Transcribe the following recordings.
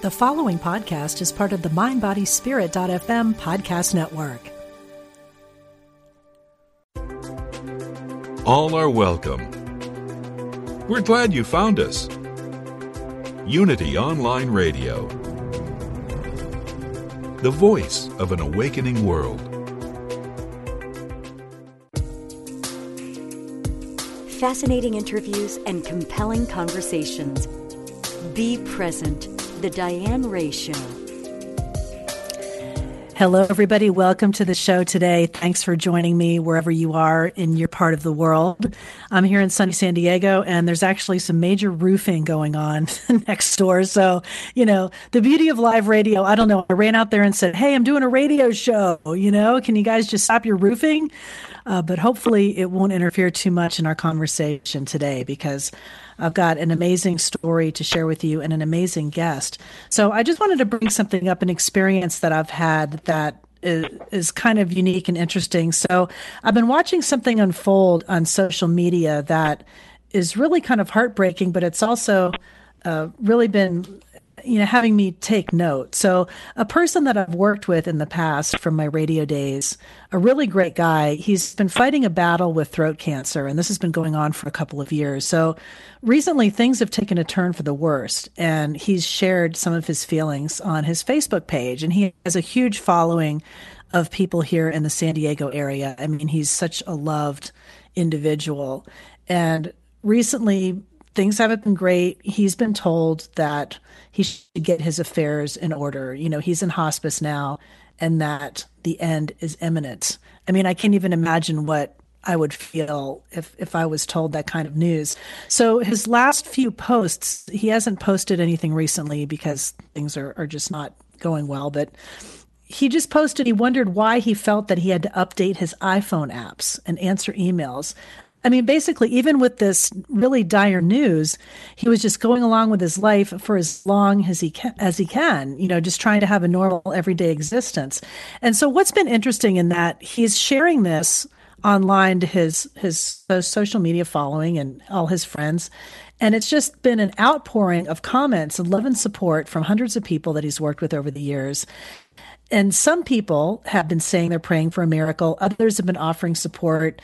The following podcast is part of the MindBodySpirit.fm podcast network. All are welcome. We're glad you found us. Unity Online Radio, the voice of an awakening world. Fascinating interviews and compelling conversations. Be present. The Diane Ray Show. Hello, everybody. Welcome to the show today. Thanks for joining me wherever you are in your part of the world. I'm here in sunny San Diego, and there's actually some major roofing going on next door. So, you know, the beauty of live radio, I don't know. I ran out there and said, Hey, I'm doing a radio show. You know, can you guys just stop your roofing? Uh, but hopefully, it won't interfere too much in our conversation today because I've got an amazing story to share with you and an amazing guest. So I just wanted to bring something up, an experience that I've had that is, kind of unique and interesting. So I've been watching something unfold on social media that is really kind of heartbreaking, but it's also uh, really been you know, having me take note. So, a person that I've worked with in the past from my radio days, a really great guy, he's been fighting a battle with throat cancer, and this has been going on for a couple of years. So, recently things have taken a turn for the worst, and he's shared some of his feelings on his Facebook page, and he has a huge following of people here in the San Diego area. I mean, he's such a loved individual. And recently, things haven't been great. He's been told that he should get his affairs in order. You know, he's in hospice now and that the end is imminent. I mean, I can't even imagine what I would feel if if I was told that kind of news. So his last few posts, he hasn't posted anything recently because things are, are just not going well, but he just posted he wondered why he felt that he had to update his iPhone apps and answer emails. I mean, basically, even with this really dire news, he was just going along with his life for as long as he can, as he can, you know, just trying to have a normal everyday existence. And so, what's been interesting in that he's sharing this online to his his social media following and all his friends, and it's just been an outpouring of comments and love and support from hundreds of people that he's worked with over the years. And some people have been saying they're praying for a miracle. Others have been offering support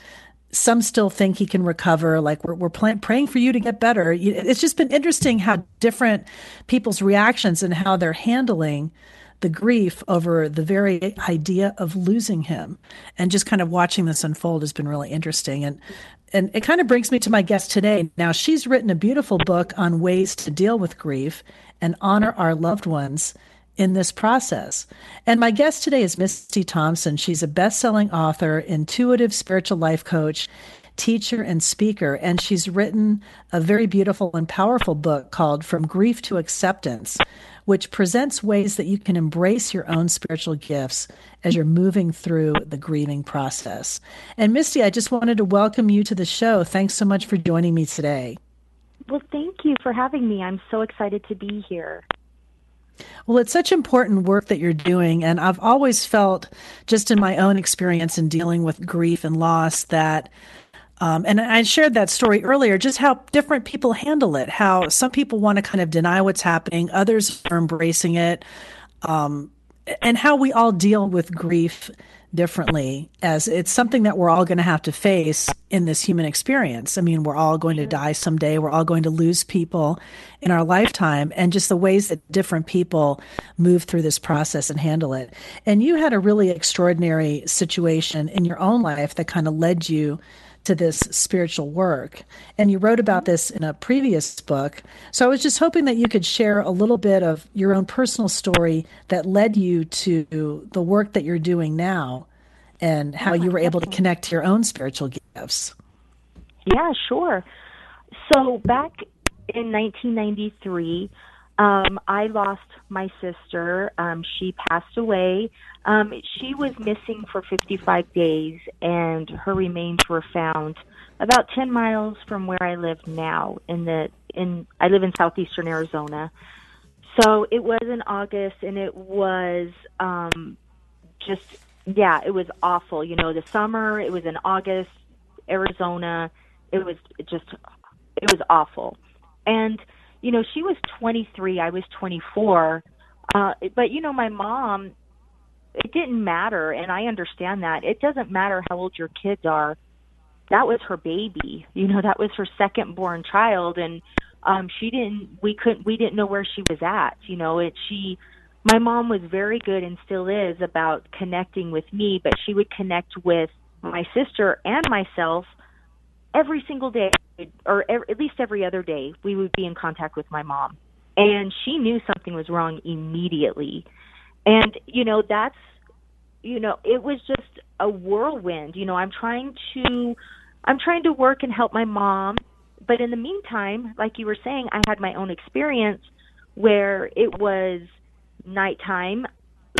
some still think he can recover. Like we're, we're praying for you to get better. It's just been interesting how different people's reactions and how they're handling the grief over the very idea of losing him. And just kind of watching this unfold has been really interesting. And and it kind of brings me to my guest today. Now, she's written a beautiful book on ways to deal with grief and honor our loved ones in this process. And my guest today is Misty Thompson. She's a best selling author, intuitive spiritual life coach, teacher, and speaker. And she's written a very beautiful and powerful book called From Grief to Acceptance, which presents ways that you can embrace your own spiritual gifts as you're moving through the grieving process. And Misty, I just wanted to welcome you to the show. Thanks so much for joining me today. Well, thank you for having me. I'm so excited to be here. Well, it's such important work that you're doing. And I've always felt, just in my own experience in dealing with grief and loss, that, um, and I shared that story earlier, just how different people handle it, how some people want to kind of deny what's happening, others are embracing it, um, and how we all deal with grief differently as it's something that we're all going to have to face in this human experience. I mean, we're all going to die someday. We're all going to lose people in our lifetime and just the ways that different people move through this process and handle it. And you had a really extraordinary situation in your own life that kind of led you to this spiritual work. And you wrote about this in a previous book. So I was just hoping that you could share a little bit of your own personal story that led you to the work that you're doing now and how you were able to connect to your own spiritual gifts. Yeah, sure. So back in 1993, um, I lost my sister. Um, she passed away. Um, she was missing for 55 days, and her remains were found about 10 miles from where I live now. In the in I live in southeastern Arizona. So it was in August, and it was um, just yeah, it was awful. You know, the summer. It was in August, Arizona. It was just it was awful, and you know, she was 23, I was 24. Uh, but you know, my mom, it didn't matter, and I understand that. It doesn't matter how old your kids are. That was her baby. You know, that was her second born child, and um, she didn't. We couldn't. We didn't know where she was at. You know, it. She, my mom was very good and still is about connecting with me, but she would connect with my sister and myself every single day, or every, at least every other day. We would be in contact with my mom. And she knew something was wrong immediately. And you know that's you know it was just a whirlwind. You know i'm trying to i'm trying to work and help my mom. But in the meantime like you were saying i had my own experience where it was nighttime.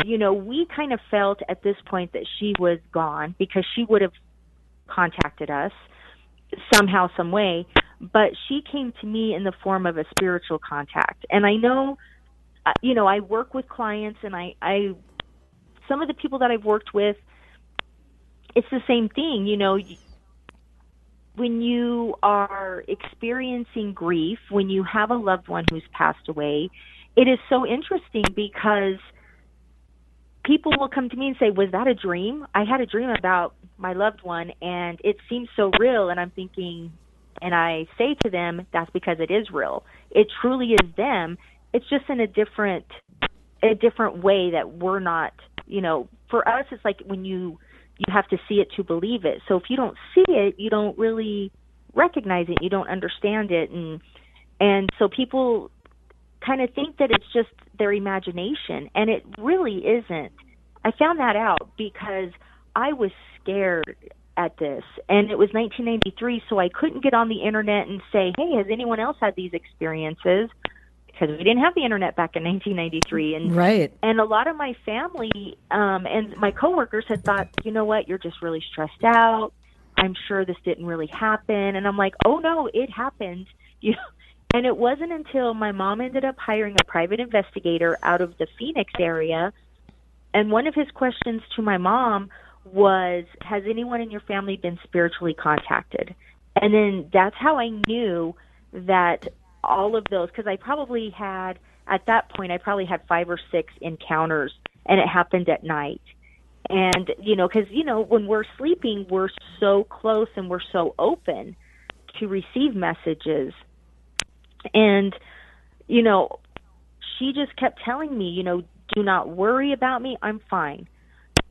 You know we kind of felt at this point that she was gone because she would have contacted us somehow some way but she came to me in the form of a spiritual contact. And I know, uh, you know, I work with clients, and I, I, some of the people that I've worked with, it's the same thing. You know, when you are experiencing grief, when you have a loved one who's passed away, it is so interesting because people will come to me and say, "Was that a dream? I had a dream about my loved one, and it seems so real." And I'm thinking, and I say to them, that's because it is real. It truly is them. It's just in a different a different way that we're not, you know, for us it's like when you you have to see it to believe it. So if you don't see it, you don't really recognize it, you don't understand it and and so people kind of think that it's just their imagination and it really isn't. I found that out because I was scared at this and it was 1993 so I couldn't get on the internet and say hey has anyone else had these experiences? Because we didn't have the internet back in 1993 and right. and a lot of my family um and my coworkers had thought you know what? You're just really stressed out. I'm sure this didn't really happen. And I'm like oh no it happened. You know and it wasn't until my mom ended up hiring a private investigator out of the Phoenix area and one of his questions to my mom was has anyone in your family been spiritually contacted? And then that's how I knew that all of those because I probably had at that point I probably had five or six encounters and it happened at night. And you know cuz you know when we're sleeping we're so close and we're so open to receive messages. And you know she just kept telling me, you know, do not worry about me. I'm fine.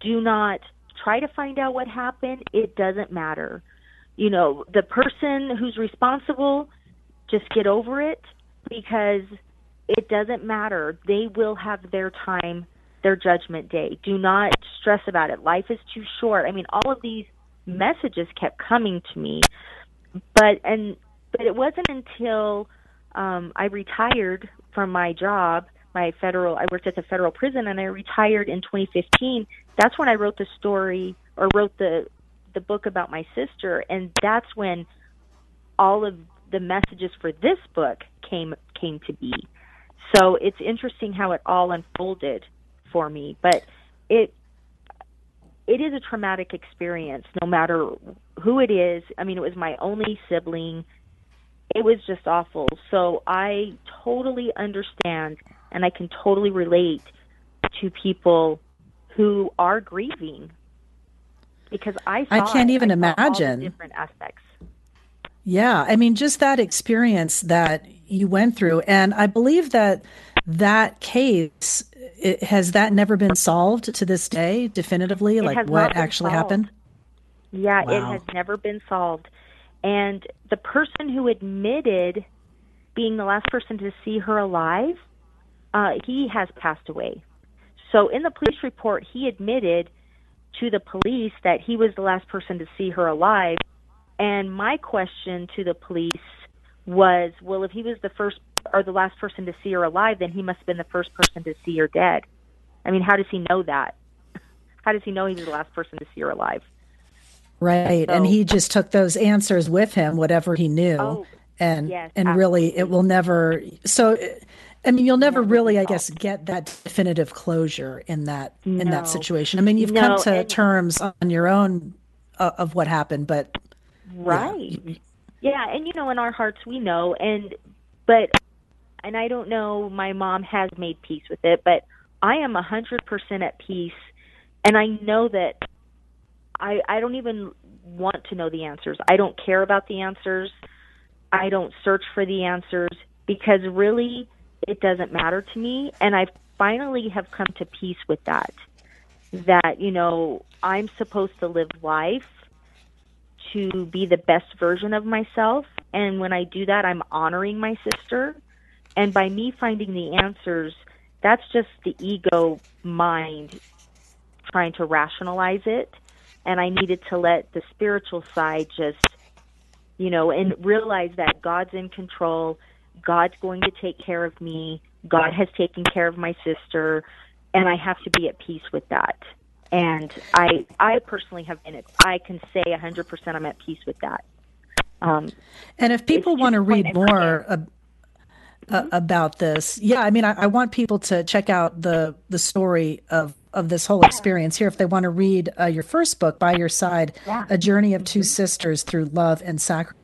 Do not try to find out what happened. It doesn't matter. You know, the person who's responsible, just get over it because it doesn't matter. They will have their time, their judgment day. Do not stress about it. Life is too short. I mean, all of these messages kept coming to me, but and but it wasn't until um, I retired from my job my federal I worked at the federal prison and I retired in 2015 that's when I wrote the story or wrote the the book about my sister and that's when all of the messages for this book came came to be. So it's interesting how it all unfolded for me but it it is a traumatic experience no matter who it is. I mean it was my only sibling. It was just awful. So i totally understand and I can totally relate to people who are grieving because I I can't even I imagine different aspects. Yeah, I mean just that experience that you went through and I believe that that case it, has that never been solved to this day definitively it like what actually solved. happened? Yeah, wow. it has never been solved. And the person who admitted being the last person to see her alive uh, he has passed away. So in the police report, he admitted to the police that he was the last person to see her alive. And my question to the police was, well, if he was the first or the last person to see her alive, then he must have been the first person to see her dead. I mean, how does he know that? How does he know he was the last person to see her alive? Right. So, and he just took those answers with him, whatever he knew. Oh, and yes, and absolutely. really it will never so I mean, you'll never really, I guess, get that definitive closure in that no. in that situation. I mean, you've no, come to and, terms on your own uh, of what happened, but right, yeah. yeah, and you know, in our hearts, we know, and but and I don't know, my mom has made peace with it, but I am a 100% at peace. And I know that I, I don't even want to know the answers. I don't care about the answers. I don't search for the answers because really it doesn't matter to me. And I finally have come to peace with that. That, you know, I'm supposed to live life to be the best version of myself. And when I do that, I'm honoring my sister. And by me finding the answers, that's just the ego mind trying to rationalize it. And I needed to let the spiritual side just, you know, and realize that God's in control. God's going to take care of me. God has taken care of my sister. And I have to be at peace with that and I I personally have been I can say 100% I'm at peace with that. Um, and if people want to read more uh, uh, about this, yeah, I mean, I, I, want people to check out the the story of of this whole experience here. If they want to read uh, your first book, By Your Side, yeah. A Journey of 2 mm-hmm. Sisters Through Love and Sacrifice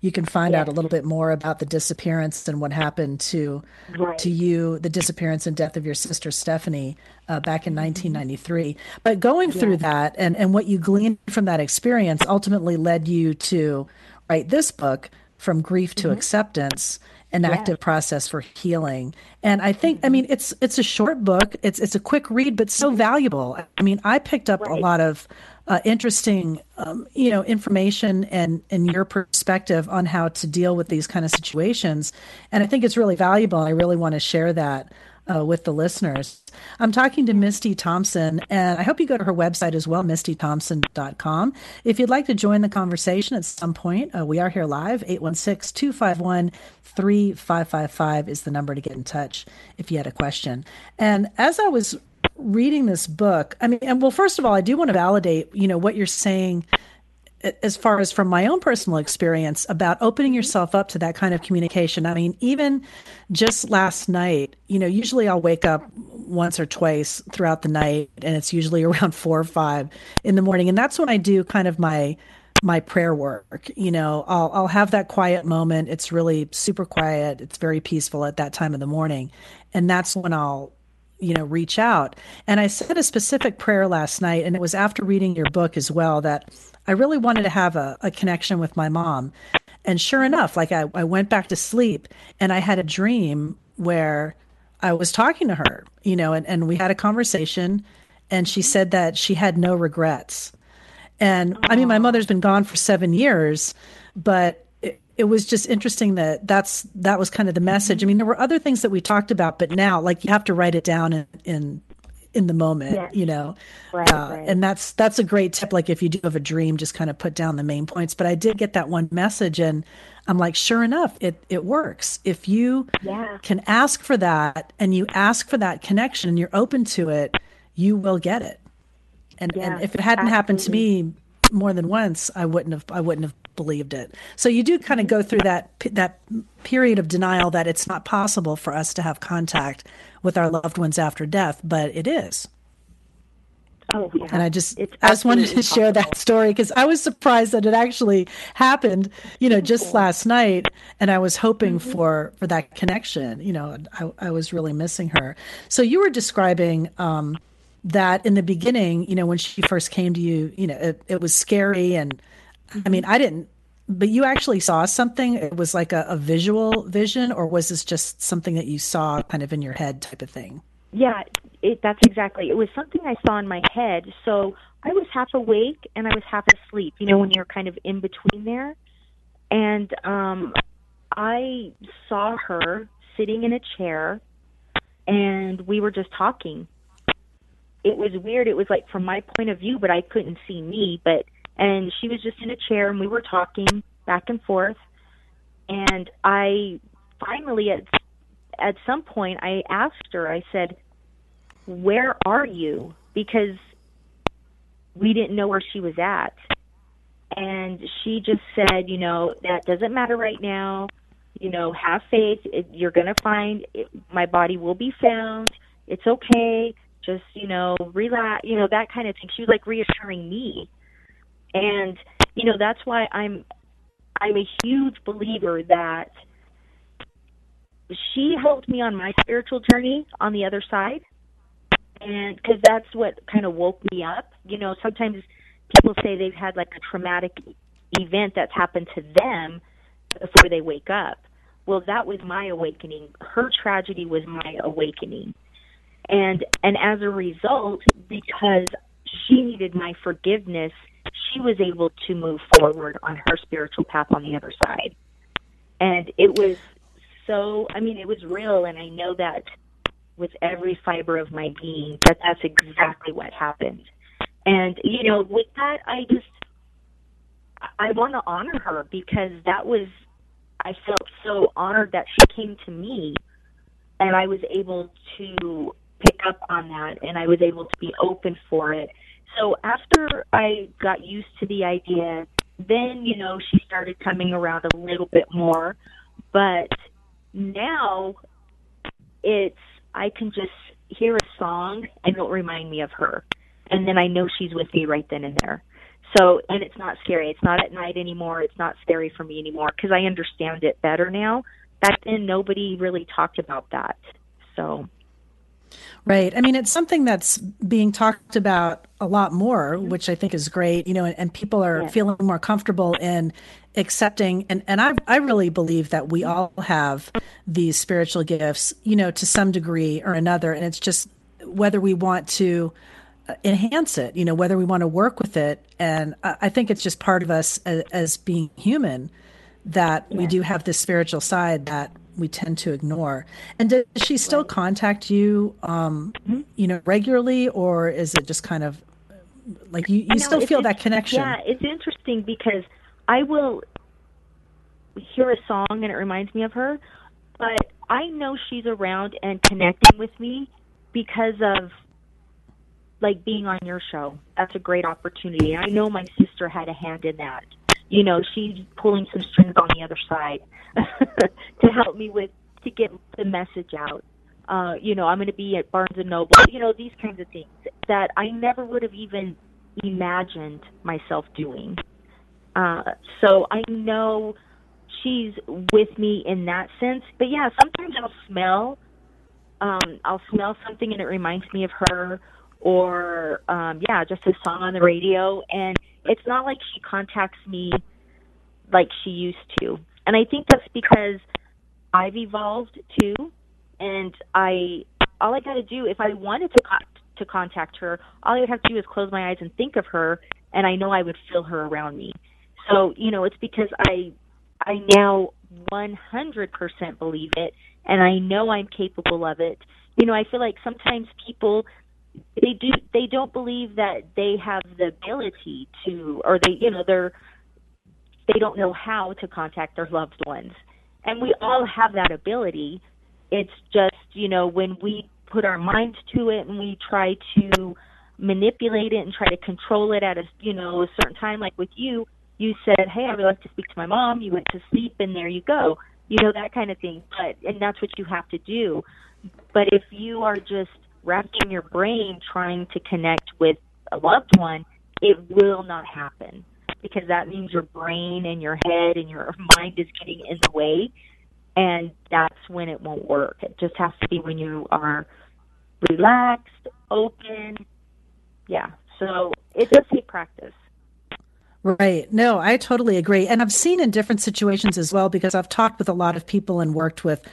you can find out a little bit more about the disappearance and what happened to right. to you, the disappearance and death of your sister Stephanie uh, back in 1993. Mm-hmm. But going through that and and what you gleaned from that experience ultimately led you to write this book, From Grief to mm-hmm. Acceptance an active process for healing. And I think, I mean, it's it's a short book. It's it's a quick read, but so valuable. I mean, I picked up right. a lot of uh, interesting, um, you know, information and and your perspective on how to deal with these kind of situations. And I think it's really valuable. I really want to share that uh, with the listeners. I'm talking to Misty Thompson, and I hope you go to her website as well, mistythompson.com. If you'd like to join the conversation at some point, uh, we are here live. 816 251 3555 is the number to get in touch if you had a question. And as I was reading this book, I mean, and well, first of all, I do want to validate, you know, what you're saying as far as from my own personal experience about opening mm-hmm. yourself up to that kind of communication. I mean, even just last night, you know, usually I'll wake up once or twice throughout the night and it's usually around four or five in the morning. And that's when I do kind of my my prayer work. You know, I'll I'll have that quiet moment. It's really super quiet. It's very peaceful at that time of the morning. And that's when I'll you know reach out. And i said a specific prayer last night and it was after reading your book as well that i really wanted to have a, a connection with my mom. And sure enough like I, I went back to sleep and i had a dream where i was talking to her you know and, and we had a conversation and she said that she had no regrets. And i mean my mother's been gone for seven years but it was just interesting that that's that was kind of the message. I mean, there were other things that we talked about, but now like you have to write it down in in, in the moment, you know. Right, uh, right. And that's that's a great tip. Like if you do have a dream, just kind of put down the main points. But I did get that one message, and I'm like, sure enough, it it works. If you yeah. can ask for that, and you ask for that connection, and you're open to it, you will get it. And, yeah, and if it hadn't absolutely. happened to me more than once, I wouldn't have I wouldn't have believed it. So you do kind of go through that that period of denial that it's not possible for us to have contact with our loved ones after death, but it is. Oh, yeah. And I just I just wanted to possible. share that story because I was surprised that it actually happened, you know, just last night. And I was hoping mm-hmm. for for that connection. You know, I, I was really missing her. So you were describing um, that in the beginning, you know, when she first came to you, you know, it, it was scary and I mean, I didn't, but you actually saw something. It was like a, a visual vision, or was this just something that you saw kind of in your head type of thing? Yeah, it, that's exactly. It was something I saw in my head. So I was half awake and I was half asleep. You know, when you're kind of in between there, and um, I saw her sitting in a chair, and we were just talking. It was weird. It was like from my point of view, but I couldn't see me. But and she was just in a chair and we were talking back and forth. And i finally at at some point i asked her i said where are you? Because we didn't know where she was at. And she just said you know that doesn't matter right now. You know have faith. It, you're going to find it, my body will be found. It's okay. Just you know relax you know that kind of thing. She was like reassuring me and you know that's why I'm I'm a huge believer that she helped me on my spiritual journey on the other side. And because that's what kind of woke me up. You know, sometimes people say they've had like a traumatic event that's happened to them before they wake up. Well, that was my awakening. Her tragedy was my awakening. And and as a result, because she needed my forgiveness, she was able to move forward on her spiritual path on the other side. And it was so I mean, it was real and I know that with every fiber of my being that that's exactly what happened. And you know, with that I just I want to honor her because that was I felt so honored that she came to me and I was able to pick up on that and I was able to be open for it. So after I got used to the idea, then, you know, she started coming around a little bit more. But now it's, I can just hear a song and it'll remind me of her. And then I know she's with me right then and there. So, and it's not scary. It's not at night anymore. It's not scary for me anymore because I understand it better now. Back then, nobody really talked about that. So, Right. I mean, it's something that's being talked about a lot more, which I think is great, you know, and, and people are yeah. feeling more comfortable in accepting. And, and I, I really believe that we all have these spiritual gifts, you know, to some degree or another. And it's just whether we want to uh, enhance it, you know, whether we want to work with it. And I, I think it's just part of us as, as being human that yeah. we do have this spiritual side that we tend to ignore. And does she still contact you, um, mm-hmm. you know, regularly, or is it just kind of like you, you know, still feel that connection? Yeah, it's interesting because I will hear a song and it reminds me of her, but I know she's around and connecting with me because of like being on your show. That's a great opportunity. I know my sister had a hand in that you know, she's pulling some strings on the other side to help me with to get the message out. Uh, you know, I'm going to be at Barnes and Noble. You know, these kinds of things that I never would have even imagined myself doing. Uh, so I know she's with me in that sense. But yeah, sometimes I'll smell, um, I'll smell something and it reminds me of her, or um, yeah, just a song on the radio, and it's not like she contacts me like she used to. And I think that's because I've evolved too, and I all I got to do if I wanted to con- to contact her, all I would have to do is close my eyes and think of her, and I know I would feel her around me. So you know, it's because I I now 100% believe it, and I know I'm capable of it. You know, I feel like sometimes people they do they don't believe that they have the ability to or they you know they're they don't know how to contact their loved ones. And we all have that ability. It's just you know when we put our minds to it and we try to manipulate it and try to control it at a you know a certain time like with you you said hey i would like to speak to my mom. You went to sleep and there you go. You know that kind of thing. But and that's what you have to do. But if you are just wrapping your brain trying to connect with a loved one, it will not happen because that means your brain and your head and your mind is getting in the way and that's when it won't work. It just has to be when you are relaxed, open. Yeah. So it does take practice. Right. No, I totally agree. And I've seen in different situations as well because I've talked with a lot of people and worked with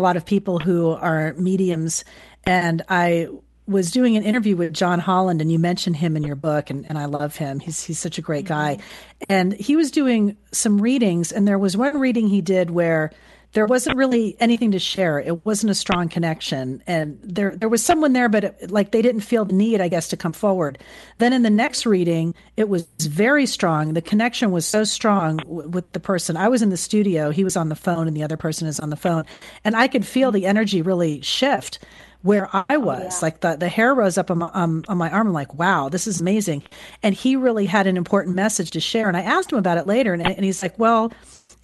a lot of people who are mediums and I was doing an interview with John Holland, and you mentioned him in your book, and, and I love him. He's he's such a great guy. Mm-hmm. And he was doing some readings, and there was one reading he did where there wasn't really anything to share. It wasn't a strong connection, and there there was someone there, but it, like they didn't feel the need, I guess, to come forward. Then in the next reading, it was very strong. The connection was so strong w- with the person. I was in the studio, he was on the phone, and the other person is on the phone, and I could feel the energy really shift where I was. Oh, yeah. Like the, the hair rose up on my, um, on my arm. I'm like, wow, this is amazing. And he really had an important message to share. And I asked him about it later, and, and he's like, well,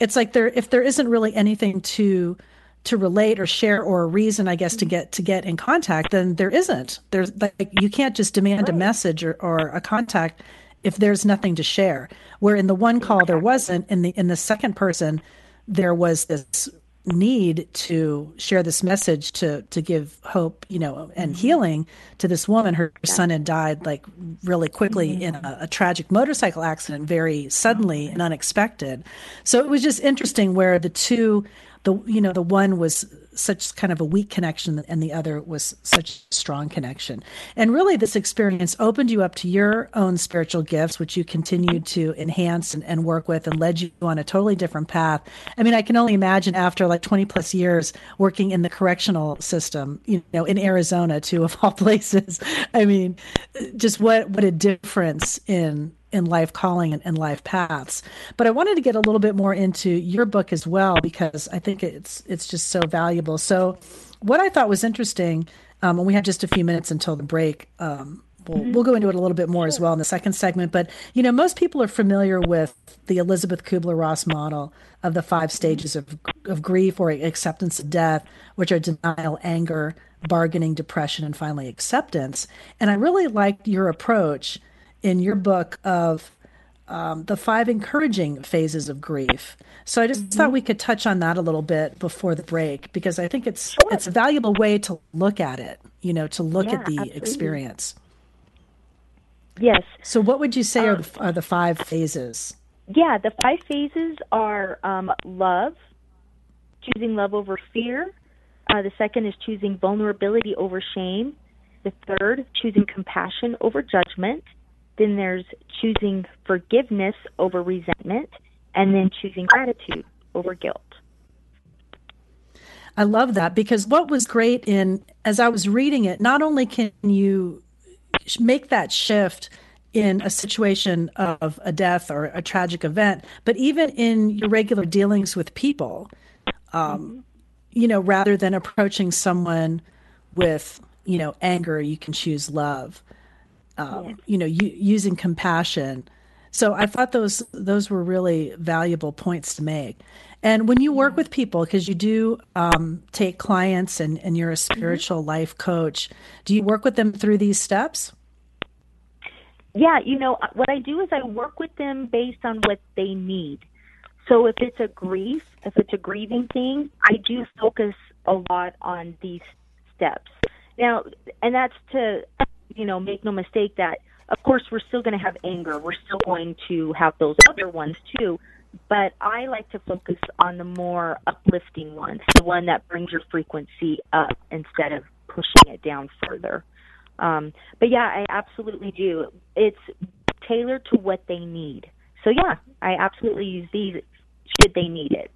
it's like there if there isn't really anything to to relate or share or a reason i guess to get to get in contact then there isn't there's like you can't just demand right. a message or, or a contact if there's nothing to share where in the one call there wasn't in the in the second person there was this need to share this message to to give hope, you know, and mm-hmm. healing to this woman. Her son had died like really quickly mm-hmm. in a, a, tragic motorcycle accident, very suddenly and unexpected. So it was just interesting where the two, the you know, the one was such kind of a weak connection and the other was such strong connection. And really, this experience opened you up to your own spiritual gifts, which you continued to enhance and, and work with and led you on a totally different path. I mean, I can only imagine after like 20 plus years working in the correctional system, you know, in Arizona, too, of all places. I mean, just what, what a difference in in life calling and, and, life paths. But I wanted to get a little bit more into your book as well because I think it's it's just so valuable. So, what I thought was interesting, um, and we have just a few minutes until the break. Um, We'll, mm-hmm. we'll go into it a little bit more as well in the second segment. But, you know, most people are familiar with the Elisabeth Kübler-Ross model of the five stages of, of grief or acceptance of death, which are denial, anger, bargaining, depression, and finally acceptance. And I really liked your approach in your book of um, the five encouraging phases of grief. So I just mm-hmm. thought we could touch on that a little bit before the break because I think it's sure. it's a valuable way to look at it. You know, to look yeah, at the absolutely. experience. Yes. So what would you say um, are, the, are the five phases? Yeah, the five phases are um, love, choosing love over fear. Uh, the second is choosing vulnerability over shame. The third, choosing compassion over judgment. Then there's choosing forgiveness over resentment, and then choosing gratitude over guilt. I love that because what was great in as I was reading it, not only can you make that shift in a situation of a death or a tragic event, but even in your regular dealings with people, um, you know, rather than approaching someone with, you know, anger, you can choose love um, yeah. you know, using compassion. So I thought those those were really valuable points to make. And when you work with people, because you do um, take clients and, and you're a mm-hmm. spiritual mm-hmm. life coach, do you work with them through these steps? Yeah, you know, uh, what I do is I work with them based on what they need. So if it's a grief, if it's a grieving thing, I do focus a lot on these steps. Now, and that's to you know, make no mistake that, of course, we're still going to have anger. We're still going to have those other ones too. But I like to focus on the more uplifting ones, the one that brings your frequency up instead of pushing it down further. Um, but yeah, I absolutely do. It's tailored to what they need. So yeah, I absolutely use these should they need it.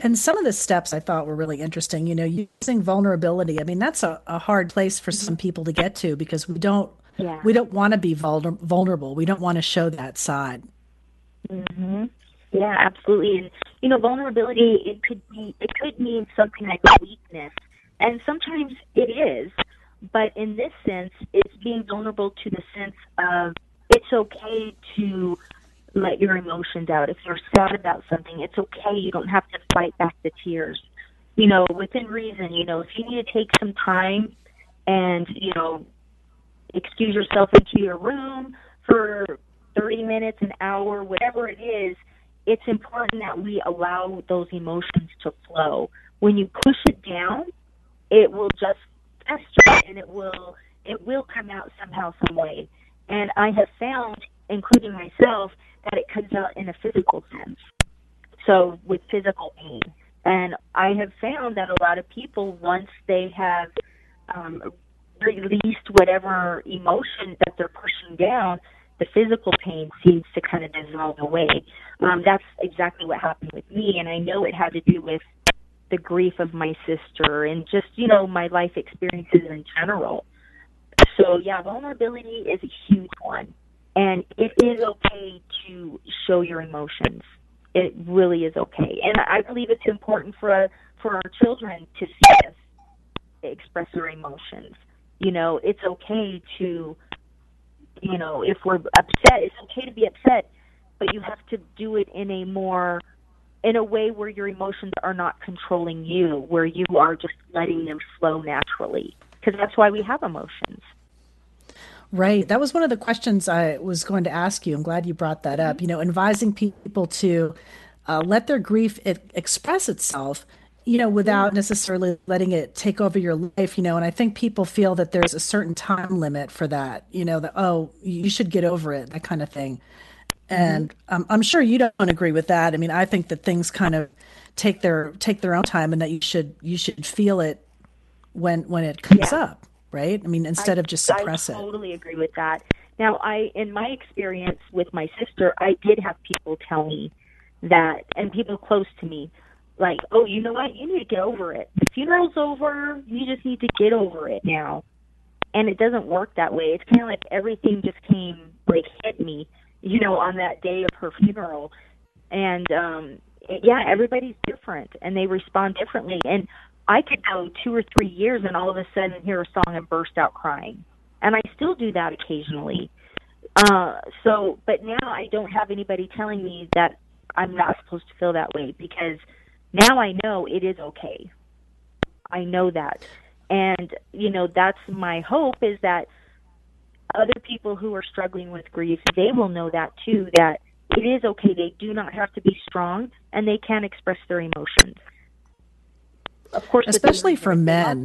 And some of the steps I thought were really interesting. You know, using vulnerability. I mean, that's a, a hard place for some people to get to because we don't yeah. we don't want to be vulner- vulnerable. We don't want to show that side. Mm-hmm. Yeah, absolutely. And you know, vulnerability it could be it could mean something like weakness, and sometimes it is. But in this sense, it's being vulnerable to the sense of it's okay to let your emotions out. If you're sad about something, it's okay. You don't have to fight back the tears. You know, within reason, you know, if you need to take some time and, you know, excuse yourself into your room for 30 minutes, an hour, whatever it is, it's important that we allow those emotions to flow. When you push it down, it will just fester and it will it will come out somehow some way. And I have found, including myself, that it comes out in a physical sense. So with physical pain. And I have found that a lot of people, once they have um, released whatever emotion that they're pushing down, the physical pain seems to kind of dissolve away. Um, that's exactly what happened with me, and I know it had to do with the grief of my sister and just you know my life experiences in general. So yeah, vulnerability is a huge one. And it is okay to show your emotions. It really is okay. And I believe it's important for uh, for our children to see us express their emotions. You know, it's okay to, you know, if we're upset, it's okay to be upset, but you have to do it in a more in a way where your emotions are not controlling you, where you are just letting them flow naturally. Because that's why we have emotions. Right. That was one of the questions I was going to ask you. I'm glad you brought that up. You know, advising people to uh, let their grief it, express itself you know, without necessarily letting it take over your life, you know. And I think people feel that there's a certain time limit for that, you know, that, oh, you should get over it, that kind of thing. And mm-hmm. um, I'm sure you don't agree with that. I mean, I think that things kind of take their take their own time, and that you should you should feel it when when it comes yeah. up, right? I mean, instead I, of just suppress I it. I totally agree with that. Now, I in my experience with my sister, I did have people tell me that, and people close to me like, oh, you know what? You need to get over it. The funeral's over. You just need to get over it now. And it doesn't work that way. It's kind of like everything just came, like, hit me, you know, on that day of her funeral. And, um, yeah, everybody's different and they respond differently. And I could go two or three years and all of a sudden hear a song and burst out crying. And I still do that occasionally. Uh, so, but now I don't have anybody telling me that I'm not supposed to feel that way because – now I know it is okay. I know that. And, you know, that's my hope is that other people who are struggling with grief, they will know that too, that it is okay. They do not have to be strong and they can express their emotions. Of course, especially for men.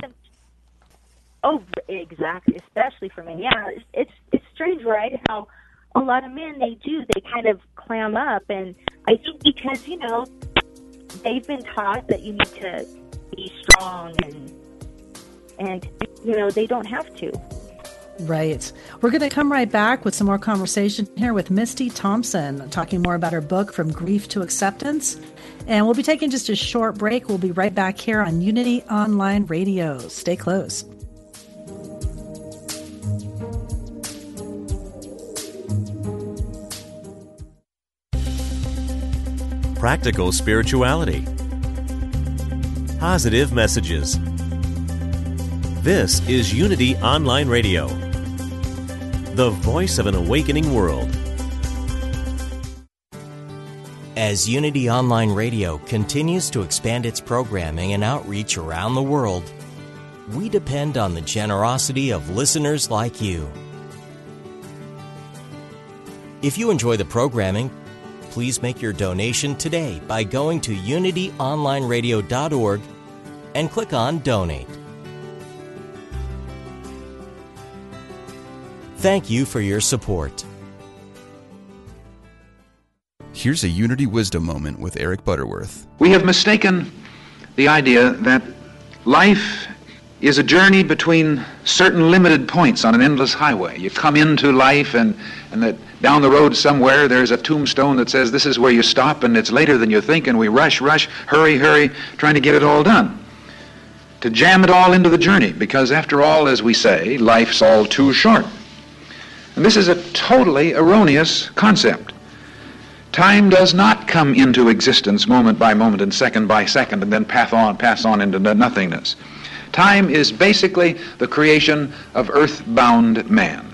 oh, exactly. Especially for men. Yeah, it's, it's it's strange, right? How a lot of men they do they kind of clam up, and I think because you know they've been taught that you need to be strong and and you know they don't have to. Right. We're going to come right back with some more conversation here with Misty Thompson, talking more about her book, From Grief to Acceptance. And we'll be taking just a short break. We'll be right back here on Unity Online Radio. Stay close. practical spirituality, positive messages. This is Unity Online Radio, the voice of an awakening world. As Unity Online Radio continues to expand its programming and outreach around the world, we depend on the generosity of listeners like you. If you enjoy the programming, please make your donation today by going to unityonlineradio.org and click on Donate. Thank you for your support. Here's a Unity Wisdom moment with Eric Butterworth. We have mistaken the idea that life is a journey between certain limited points on an endless highway. You come into life and, and that down the road somewhere, there's a tombstone that says this is where you stop, and it's later than you think, and we rush, rush, hurry, hurry, trying to get it all done. To jam it all into the journey, because after all, as we say, life's all too short. And this is a totally erroneous concept. Time does not come into existence moment by moment and second by second and then pass on, pass on into nothingness. Time is basically the creation of earthbound man.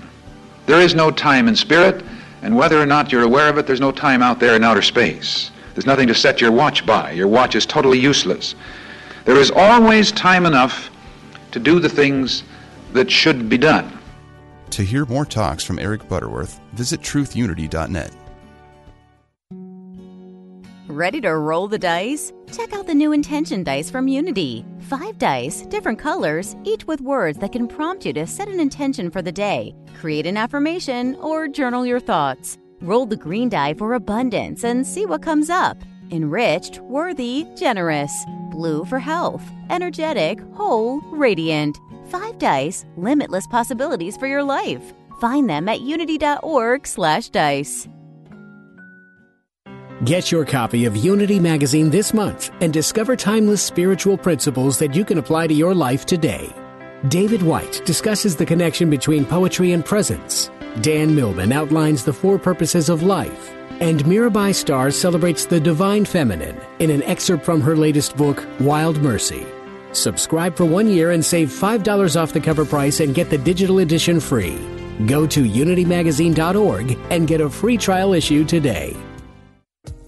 There is no time in spirit, and whether or not you're aware of it, there's no time out there in outer space. There's nothing to set your watch by. Your watch is totally useless. There is always time enough to do the things that should be done. To hear more talks from Eric Butterworth, visit truthunity.net. Ready to roll the dice? Check out the new intention dice from Unity. Five dice, different colors, each with words that can prompt you to set an intention for the day, create an affirmation, or journal your thoughts. Roll the green die for abundance and see what comes up. Enriched, worthy, generous. Blue for health, energetic, whole, radiant. Five dice, limitless possibilities for your life. Find them at unity.org/dice. Get your copy of Unity Magazine this month and discover timeless spiritual principles that you can apply to your life today. David Whyte discusses the connection between poetry and presence. Dan Millman outlines the four purposes of life. And Mirabai Starr celebrates the divine feminine in an excerpt from her latest book, Wild Mercy. Subscribe for one year and save $5 off the cover price and get the digital edition free. Go to unitymagazine.org and get a free trial issue today.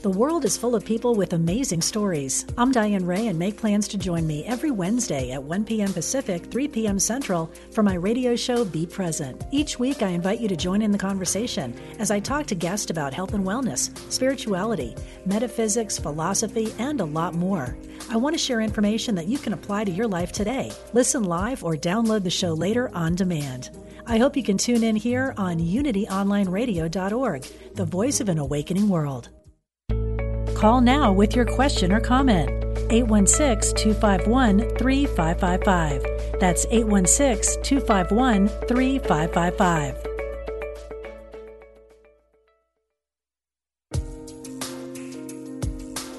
The world is full of people with amazing stories. I'm Diane Ray and make plans to join me every Wednesday at 1 p.m. Pacific, 3 p.m. Central for my radio show Be Present. Each week, I invite you to join in the conversation as I talk to guests about health and wellness, spirituality, metaphysics, philosophy, and a lot more. I want to share information that you can apply to your life today. Listen live or download the show later on demand. I hope you can tune in here on unityonlineradio.org, the voice of an awakening world. Call now with your question or comment. 816 251 3555. That's 816 251 3555.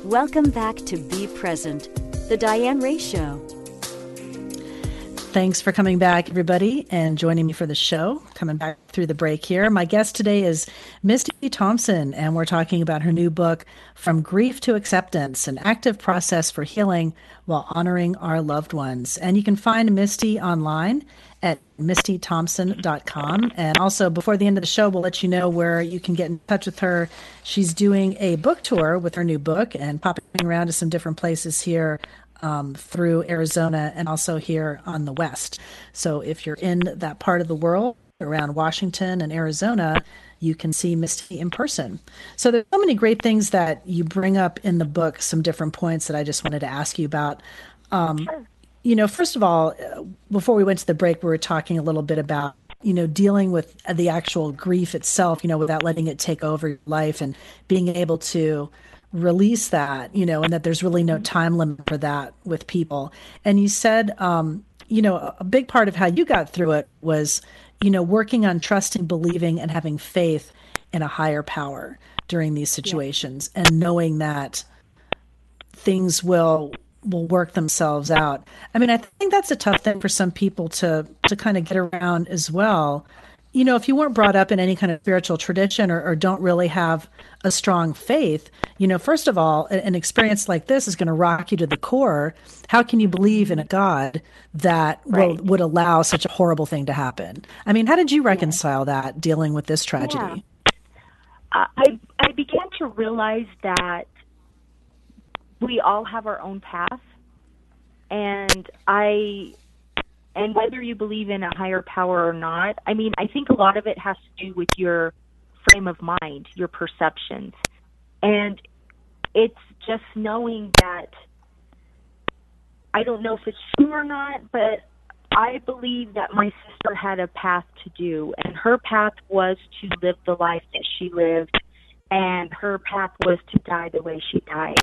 Welcome back to Be Present, the Diane Ray Show. Thanks for coming back, everybody, and joining me for the show. Coming back through the break here. My guest today is Misty Thompson, and we're talking about her new book, From Grief to Acceptance An Active Process for Healing While Honoring Our Loved Ones. And you can find Misty online at mistythompson.com. And also, before the end of the show, we'll let you know where you can get in touch with her. She's doing a book tour with her new book and popping around to some different places here um, through Arizona and also here on the West. So if you're in that part of the world around Washington and Arizona, you can see Misty in person. So there's so many great things that you bring up in the book, some different points that I just wanted to ask you about. Um, you know, first of all, before we went to the break, we were talking a little bit about you know dealing with the actual grief itself you know without letting it take over your life and being able to release that, you know, and that there's really no time limit for that with people. And you said, um, you know, a big part of how you got through it was, you know, working on trusting, believing, and having faith in a higher power during these situations yeah. and knowing that things will will work themselves out. I mean, I think that's a tough thing for some people to to kind of get around as well you know, if you weren't brought up in any kind of spiritual tradition or, or don't really have a strong faith, you know, first of all, an experience like this is going to rock you to the core. How can you believe in a God that right. will, would allow such a horrible thing to happen? I mean, how did you reconcile yeah. that dealing with this tragedy? Yeah. I I began to realize that we all have our own path, and I and whether you believe in a higher power or not, I mean, I think a lot of it has to do with your frame of mind, your perceptions. And it's just knowing that I don't know if it's true or not, but I believe that my sister had a path to do, and her path was to live the life that she lived, and her path was to die the way she died.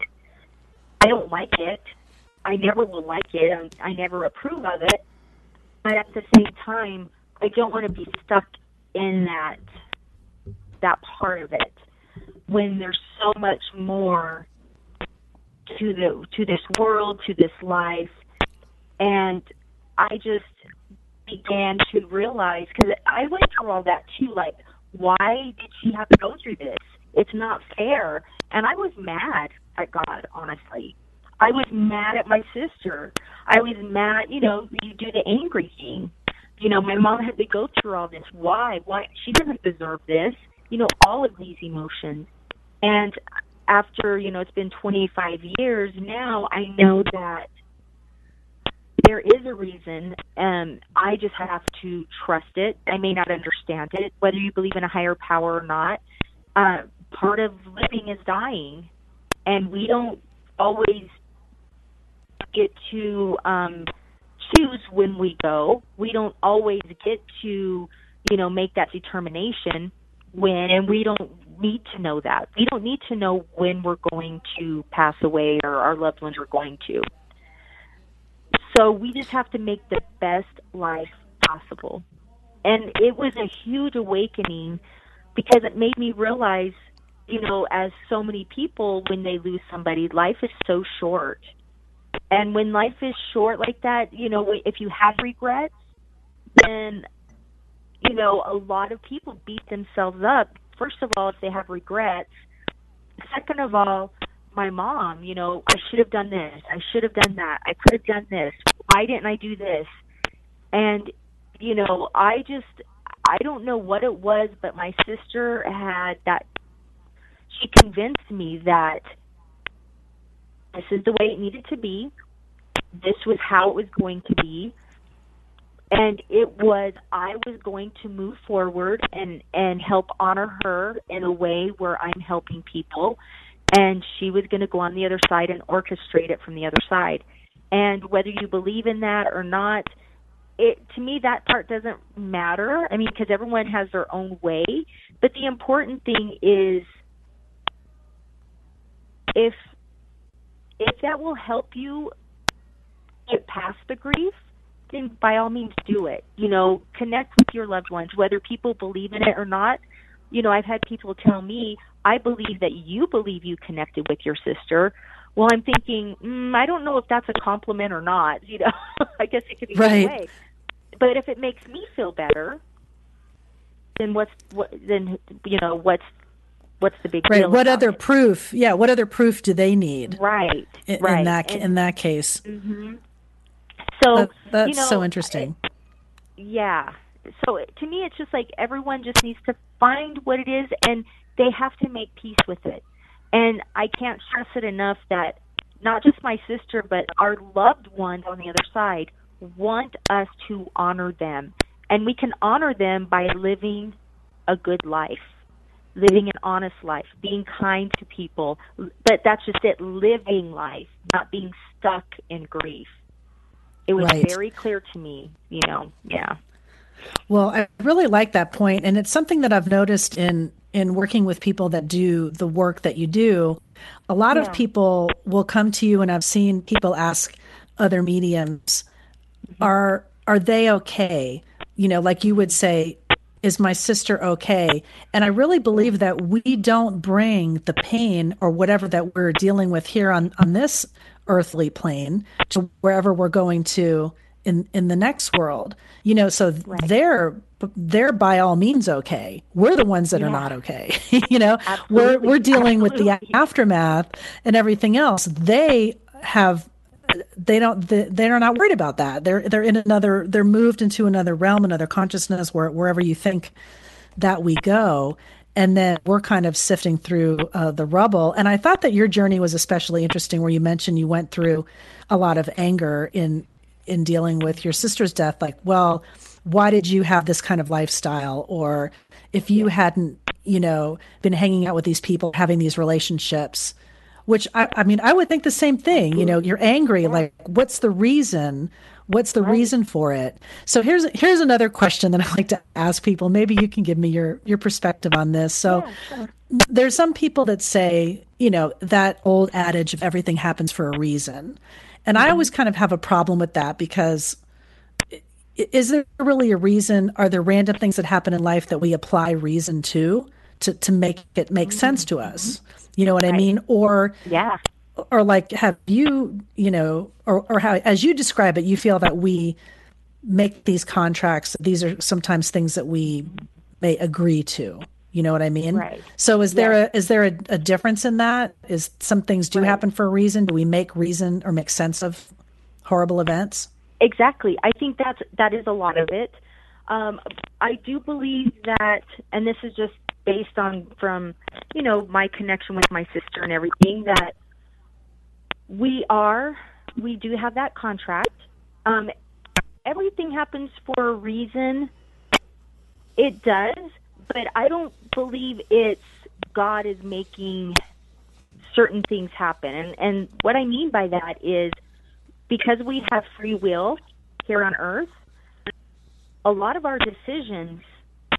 I don't like it. I never will like it. I never approve of it but at the same time, I don't want to be stuck in that that part of it when there's so much more to the to this world, to this life, and I just began to realize because I went through all that too. Like, why did she have to go through this? It's not fair, and I was mad at God, honestly. I was mad at my sister. I was mad, you know, you do the angry thing. You know, my mom had to go through all this. Why? Why? She doesn't deserve this. You know, all of these emotions. And after, you know, it's been 25 years now, I know that there is a reason and I just have to trust it. I may not understand it, whether you believe in a higher power or not. Uh, part of living is dying, and we don't always get to um, choose when we go. We don't always get to, you know, make that determination when, and we don't need to know that. We don't need to know when we're going to pass away or our loved ones are going to. So we just have to make the best life possible. And it was a huge awakening because it made me realize, you know, as so many people, when they lose somebody, life is so short. And when life is short like that, you know, if you have regrets, then, you know, a lot of people beat themselves up. First of all, if they have regrets. Second of all, my mom, you know, I should have done this. I should have done that. I could have done this. Why didn't I do this? And, you know, I just, I don't know what it was, but my sister had that she convinced me that this is the way it needed to be. This was how it was going to be. And it was I was going to move forward and and help honor her in a way where I'm helping people and she was going to go on the other side and orchestrate it from the other side. And whether you believe in that or not, it to me that part doesn't matter. I mean, because everyone has their own way. But the important thing is if if that will help you get past the grief, then by all means do it. You know, connect with your loved ones, whether people believe in it or not. You know, I've had people tell me, I believe that you believe you connected with your sister. Well, I'm thinking, mm, I don't know if that's a compliment or not. You know, I guess it could be right. way. But if it makes me feel better, then what's what? Then you know what's what's the big right. deal? What other it? proof? Yeah, what other proof do they need? Right. In, right. in that And- in that case, hmm So That- that's you know, so interesting. yeah. So it- to me, it's just like everyone just needs to find what it is, and they have to make peace with it. And I can't stress it enough that not just my sister, but our loved ones on the other side want us to honor them, and we can honor them by living a good life, living an honest life, being kind to people. But that's just it, living life, not being stuck in grief. It was Right. very clear to me, you know. Yeah. Well, I really like that point, and it's something that I've noticed in in working with people that do the work that you do. A lot Yeah. of people will come to you, and I've seen people ask other mediums, mm-hmm. "Are are they okay?" You know, like you would say, "Is my sister okay?" And I really believe that we don't bring the pain or whatever that we're dealing with here on on this earthly plane to wherever we're going to in in the next world. You know so they're they're by all means okay. We're the ones that are not okay. You know we're we're dealing with the aftermath and everything else. They have they don't they- they're not worried about that. They're they're in another they're moved into another realm another consciousness where wherever you think that we go. And then we're kind of sifting through uh, the rubble. And i thought that your journey was especially interesting where you mentioned you went through a lot of anger in in dealing with your sister's death. Like well why did you have this kind of lifestyle? Or if you hadn't you know been hanging out with these people having these relationships which I, I mean i would think the same thing you know you're angry like what's the reason? What's the reason for it? So here's here's another question that i like to ask people. Maybe you can give me your your perspective on this. So there's some people that say you know that old adage of everything happens for a reason. And i always kind of have a problem with that because is there really a reason? Are there random things that happen in life that we apply reason to to, to make it make sense to us. You know what i mean? Or Yeah. or like have you you know or or how as you describe it you feel that we make these contracts these are sometimes things that we may agree to. You know what i mean? Right. so is there a is there a, a difference in that? Is some things do happen for a reason. Do we make reason or make sense of horrible events? Exactly. I think that's that is a lot of it. Um, I do believe that, and this is just based on from you know my connection with my sister and everything that we are we do have that contract. Um, everything happens for a reason. It does, but I don't believe it's God is making certain things happen. And and what I mean by that is because we have free will here on earth, a lot of our decisions,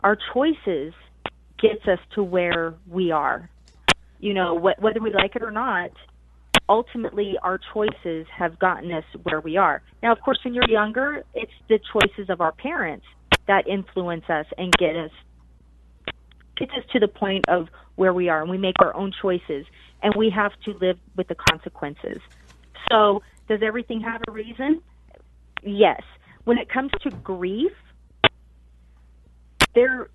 our choices gets us to where we are. You know, wh- whether we like it or not, ultimately our choices have gotten us where we are. Now, of course, when you're younger, it's the choices of our parents that influence us and get us gets us to the point of where we are and we make our own choices and we have to live with the consequences. So, does everything have a reason? Yes. When it comes to grief, there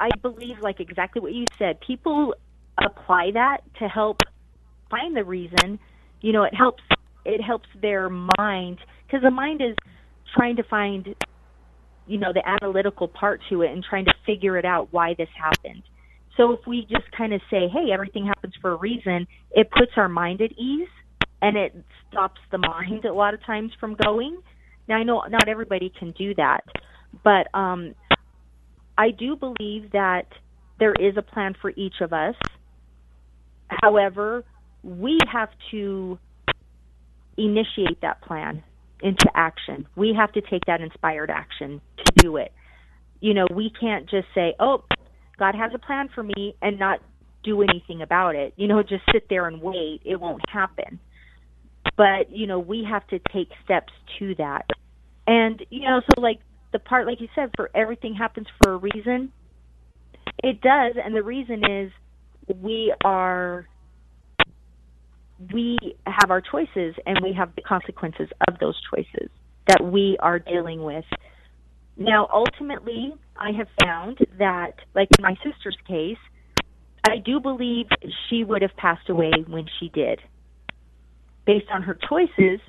I believe like exactly what you said. People apply that to help find the reason. You know, it helps it helps their mind because the mind is trying to find you know the analytical part to it and trying to figure it out why this happened. So if we just kind of say, hey, everything happens for a reason, it puts our mind at ease and it stops the mind a lot of times from going. Now, I know not everybody can do that, but um, I do believe that there is a plan for each of us. However, we have to initiate that plan into action. We have to take that inspired action to do it. You know, we can't just say, "Oh, God has a plan for me," and not do anything about it. You know, just sit there and wait. It won't happen. But you know, we have to take steps to that. And you know, so like the part, like you said, for everything happens for a reason. It does, and the reason is we are we have our choices and we have the consequences of those choices that we are dealing with. Now, ultimately, I have found that, like in my sister's case, I do believe she would have passed away when she did. Based on her choices,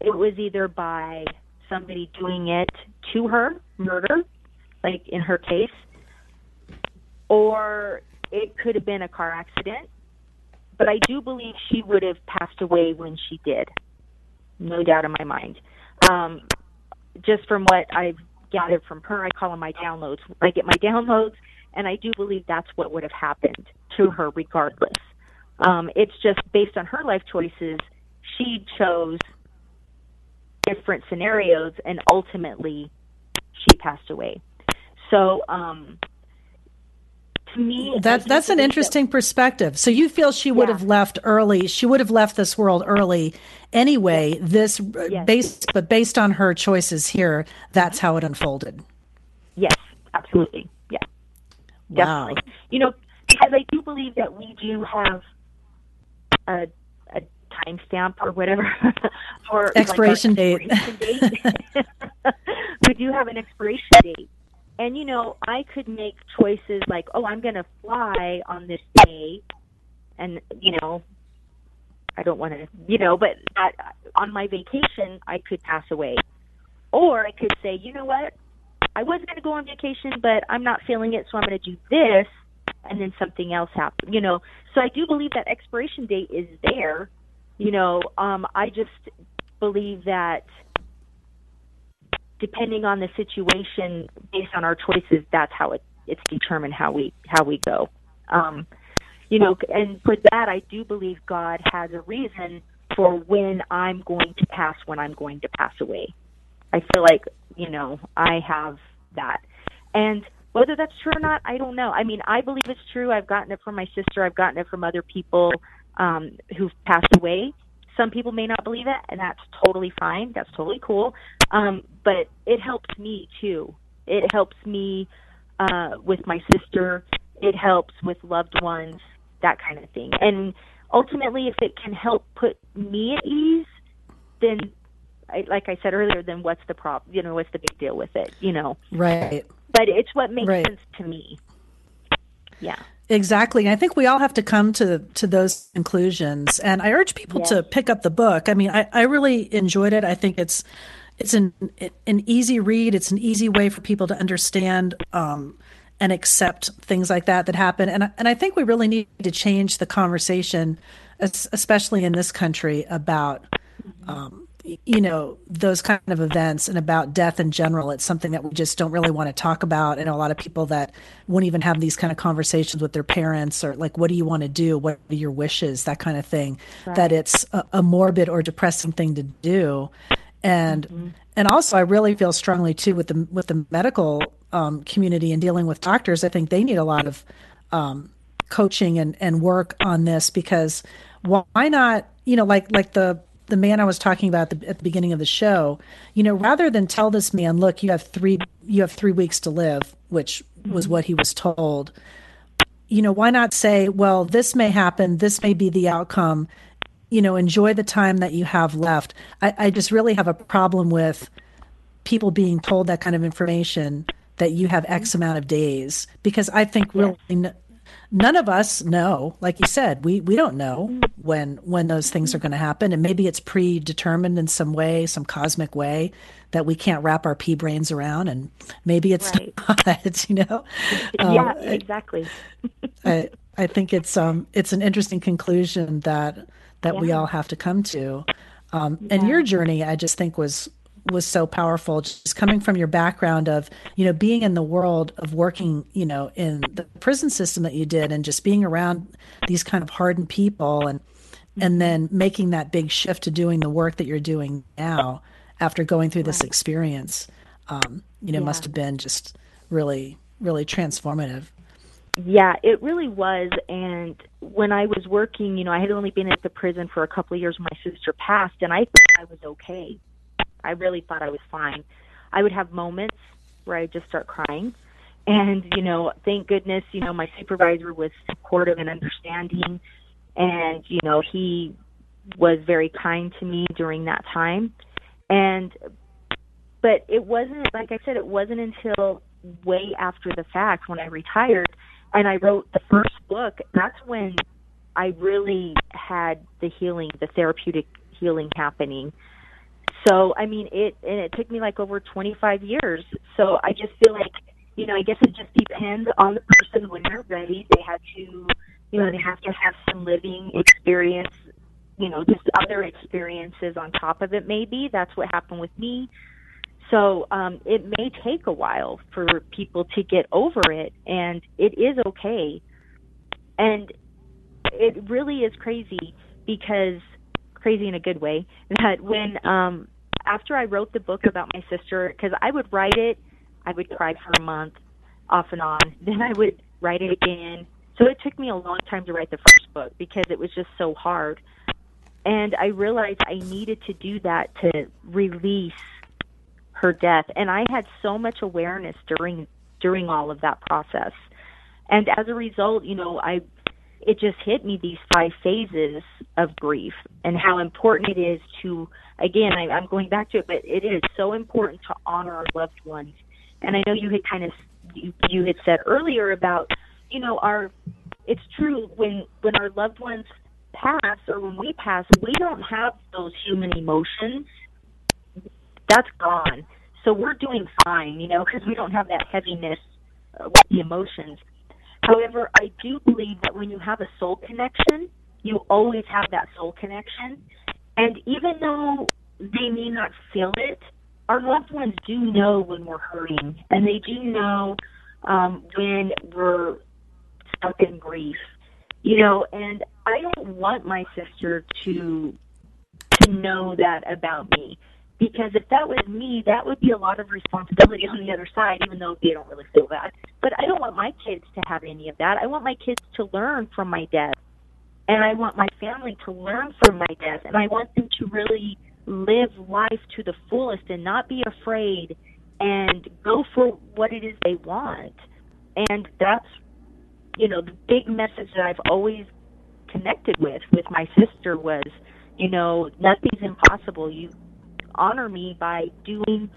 it was either by somebody doing it to her, murder, like in her case, or it could have been a car accident but I do believe she would have passed away when she did. No doubt in my mind. Um, just from what I've gathered from her, I call them my downloads. I get my downloads, and I do believe that's what would have happened to her regardless. Um, it's just based on her life choices, she chose different scenarios, and ultimately, she passed away. So, um, to me, that that's an interesting that, perspective. So you feel she would yeah. have left early. She would have left this world early anyway. This yes. based, but based on her choices here, that's how it unfolded. Yes, absolutely. Yeah, wow. definitely. You know, because I do believe that we do have a a timestamp or whatever for expiration like date. Expiration date. we do have an expiration date and you know, I could make choices like, oh, I'm going to fly on this day, and you know, I don't want to, you know, but at, on my vacation, I could pass away, or I could say, you know what, I was going to go on vacation, but I'm not feeling it, so I'm going to do this, and then something else happens, you know. So I do believe that expiration date is there. You know, um, I just believe that depending on the situation, based on our choices, that's how it, it's determined how we how we go. Um, you know, and for that, I do believe God has a reason for when I'm going to pass, when I'm going to pass away. I feel like you know I have that, and whether that's true or not, I don't know. I mean, I believe it's true. I've gotten it from my sister. I've gotten it from other people um, who've passed away. Some people may not believe it, and that's totally fine. That's totally cool. Um, but it helps me too. It helps me uh, with my sister. It helps with loved ones, that kind of thing. And ultimately, if it can help put me at ease, then, I, like I said earlier, then what's the problem? You know, what's the big deal with it? You know, right? But it's what makes right. sense to me. Yeah. Exactly. I think we all have to come to to those conclusions. And I urge people to pick up the book. I mean, I, I really enjoyed it. I think it's it's an an easy read. It's an easy way for people to understand um, and accept things like that that happen. And and I think we really need to change the conversation, especially in this country, about um, you know those kind of events and about death in general. It's something that we just don't really want to talk about. And a lot of people that won't even have these kind of conversations with their parents or like, what do you want to do? What are your wishes? That kind of thing. Right. That it's a, a morbid or depressing thing to do and mm-hmm. and also I really feel strongly too with the with the medical um, community and dealing with doctors. I think they need a lot of um, coaching and and work on this because why not? You know, like like the the man I was talking about at the, at the beginning of the show, you know, rather than tell this man, look, you have three you have three weeks to live, which was what he was told. You know, why not say, well, this may happen, this may be the outcome, you know, enjoy the time that you have left. I, I just really have a problem with people being told that kind of information that you have X amount of days because I think really none of us know like you said we we don't know when when those things are going to happen and maybe it's predetermined in some way some cosmic way that we can't wrap our pea brains around and maybe it's right. not you know yeah um, exactly I, I think it's um it's an interesting conclusion that that yeah. we all have to come to um, yeah. and your journey i just think was was so powerful just coming from your background of you know being in the world of working you know in the prison system that you did and just being around these kind of hardened people and and then making that big shift to doing the work that you're doing now after going through this experience um, you know yeah. must have been just really really transformative. Yeah it really was. And when i was working you know i had only been at the prison for a couple of years when my sister passed and i thought i was okay I really thought I was fine. I would have moments where I'd just start crying. And, you know, thank goodness, you know, my supervisor was supportive and understanding. And, you know, he was very kind to me during that time. And, but it wasn't, like I said, it wasn't until way after the fact when I retired and I wrote the first book, that's when I really had the healing, the therapeutic healing happening so I mean it and it took me like over 25 years. So I just feel like you know I guess it just depends on the person when they're ready. They have to you know they have to have some living experience. You know, just other experiences on top of it. Maybe that's what happened with me. So um, it may take a while for people to get over it, and it is okay. And it really is crazy because crazy in a good way that when um after I wrote the book about my sister, because I would write it, I would cry for a month, off and on. Then I would write it again. So it took me a long time to write the first book because it was just so hard. And I realized I needed to do that to release her death. And I had so much awareness during during all of that process. And as a result, you know, I it just hit me these five phases of grief and how important it is to again I, i'm going back to it but it is so important to honor our loved ones. And i know you had kind of you, you had said earlier about you know our it's true when when our loved ones pass or when we pass we don't have those human emotions. That's gone. So we're doing fine you know because we don't have that heaviness uh, with the emotions However, I do believe that when you have a soul connection, you always have that soul connection. And even though they may not feel it, our loved ones do know when we're hurting, and they do know um, when we're stuck in grief. You know, and I don't want my sister to to know that about me because if that was me, that would be a lot of responsibility on the other side, even though they don't really feel that. But I don't want my kids to have any of that. I want my kids to learn from my death. And I want my family to learn from my death. And I want them to really live life to the fullest and not be afraid and go for what it is they want. And that's, you know, the big message that I've always connected with with my sister was, you know, nothing's impossible. You honor me by doing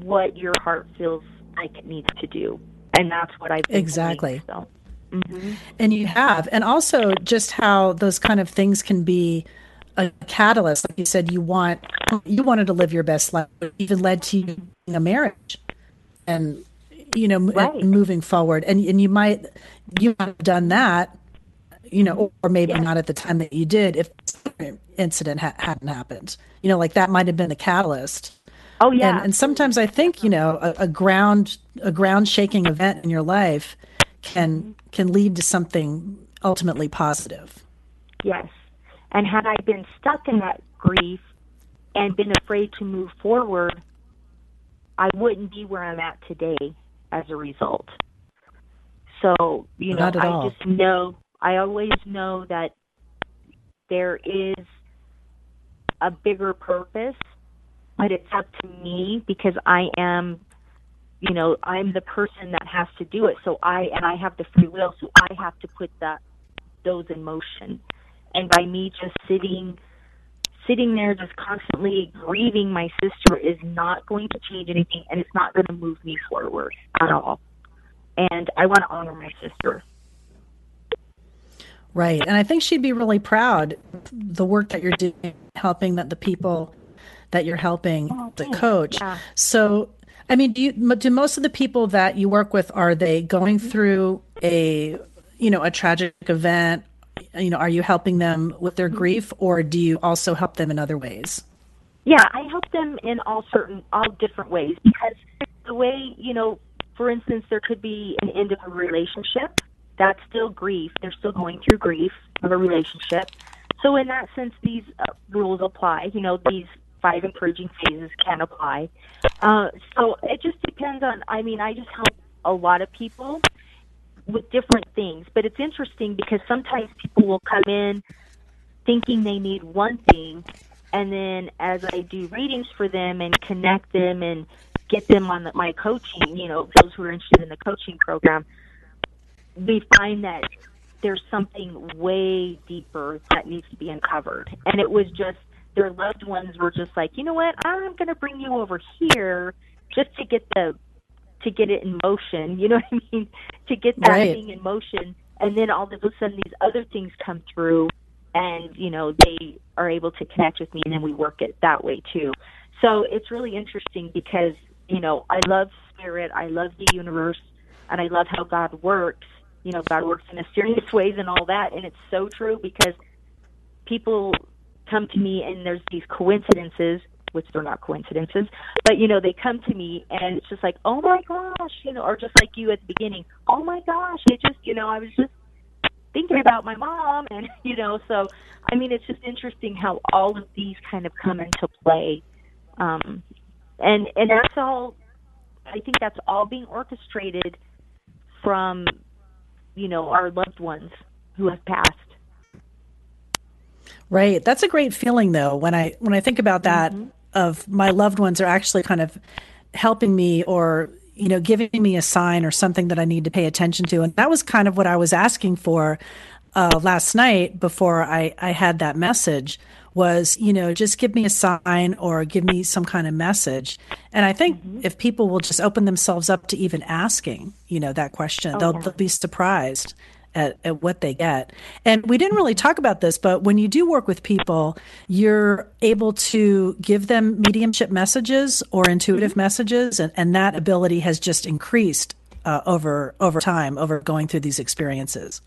what your heart feels like it needs to do. And that's what I've exactly. Doing, so. Mm-hmm. And you have, and also just how those kind of things can be a catalyst. Like you said, you want you wanted to live your best life, even led to a marriage, and you know, right. moving forward. And and you might you might have done that, you know, or maybe yeah. not at the time that you did if incident ha- hadn't happened. You know, like that might have been the catalyst. Oh yeah. And, and sometimes I think you know a, a, ground a ground shaking event in your life can can lead to something ultimately positive. Yes. And had I been stuck in that grief and been afraid to move forward, I wouldn't be where I'm at today as a result. So, you know, I all. just know I always know that there is a bigger purpose, but it's up to me because I am, you know, I'm the person that has to do it. So I and I have the free will, so I have to put that those in motion. And by me just sitting sitting there just constantly grieving my sister is not going to change anything and it's not going to move me forward at all. And I want to honor my sister. Right. And I think she'd be really proud the work that you're doing, helping that the people that you're helping oh, the coach. Yeah. So, I mean, do you do most of the people that you work with are they going mm-hmm. through a you know a tragic event? You know, are you helping them with their mm-hmm. grief, or do you also help them in other ways? Yeah, I help them in all certain all different ways because the way you know, for instance, there could be an end of a relationship. That's still grief. They're still going through grief of a relationship. So in that sense, these uh, rules apply. You know, these five encouraging phases can apply. Uh, so it just depends on. I mean, I just help a lot of people with different things, but it's interesting because sometimes people will come in thinking they need one thing, and then as I do readings for them and connect them and get them on the, my coaching, you know, those who are interested in the coaching program, we find that there's something way deeper that needs to be uncovered. And it was just their loved ones were just like, you know what, I'm going to bring you over here just to get the to get it in motion. You know what I mean? To get that right. thing in motion, and then all of a sudden these other things come through, and you know they are able to connect with me, and then we work it that way too. So it's really interesting because you know I love spirit, I love the universe, and I love how God works. You know, God works in mysterious ways and all that, and it's so true because people come to me and there's these coincidences which they're not coincidences but you know they come to me and it's just like oh my gosh you know or just like you at the beginning oh my gosh it just you know i was just thinking about my mom and you know so i mean it's just interesting how all of these kind of come into play um and and that's all i think that's all being orchestrated from you know our loved ones who have passed Right. That's a great feeling though when I when I think about that mm-hmm. of my loved ones are actually kind of helping me or you know giving me a sign or something that I need to pay attention to and that was kind of what I was asking for uh, last night before I I had that message was you know just give me a sign or give me some kind of message and I think mm-hmm. if people will just open themselves up to even asking you know that question oh, they'll, yeah. they'll be surprised at, at what they get. And we didn't really talk about this, but when you do work with people, you're able to give them mediumship messages or intuitive mm-hmm. messages, and, and that ability has just increased uh, over over time, over going through these experiences.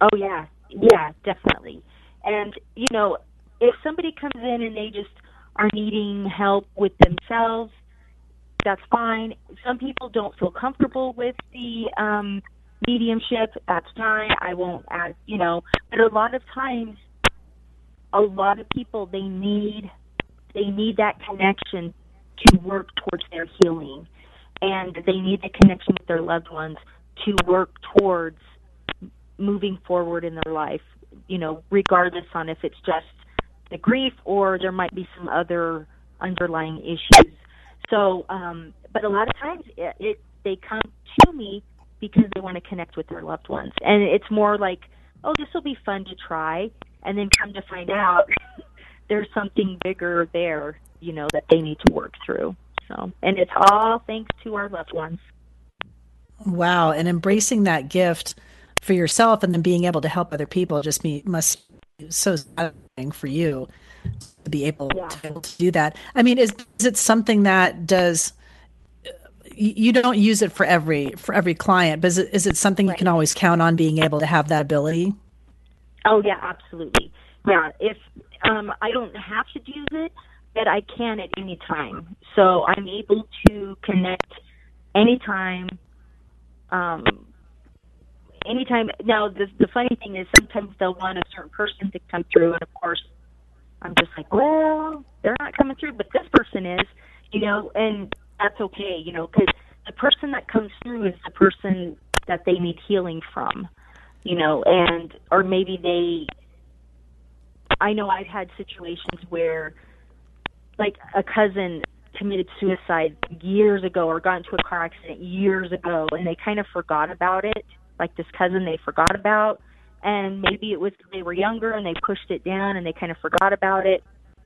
Oh yeah, yeah, definitely. And you know, if somebody comes in and they just are needing help with themselves, that's fine. Some people don't feel comfortable with the um, mediumship, that's fine. I won't add, you know, but a lot of times, a lot of people they need they need that connection to work towards their healing, and they need the connection with their loved ones to work towards moving forward in their life. You know, regardless on if it's just the grief or there might be some other underlying issues. So, um, but a lot of times it, it they come to me because they want to connect with their loved ones. And it's more like, oh, this will be fun to try, and then come to find out there's something bigger there, you know, that they need to work through. So, and it's all thanks to our loved ones. Wow, and embracing that gift for yourself and then being able to help other people just be must so satisfying for you to be able, yeah. to, be able to do that. I mean, is is it something that does you don't use it for every for every client, but is it, is it something right. you can always count on being able to have that ability? Oh yeah, absolutely. Yeah, if um, I don't have to use it, but I can at any time. So I'm able to connect anytime. Um, anytime. Now the the funny thing is sometimes they'll want a certain person to come through, and of course I'm just like, well, they're not coming through, but this person is, you know, and that's okay, you know, because the person that comes through is the person that they need healing from, you know, and or maybe they. I know I've had situations where, like, a cousin committed suicide years ago or got into a car accident years ago, and they kind of forgot about it. Like this cousin, they forgot about, and maybe it was they were younger and they pushed it down and they kind of forgot about it.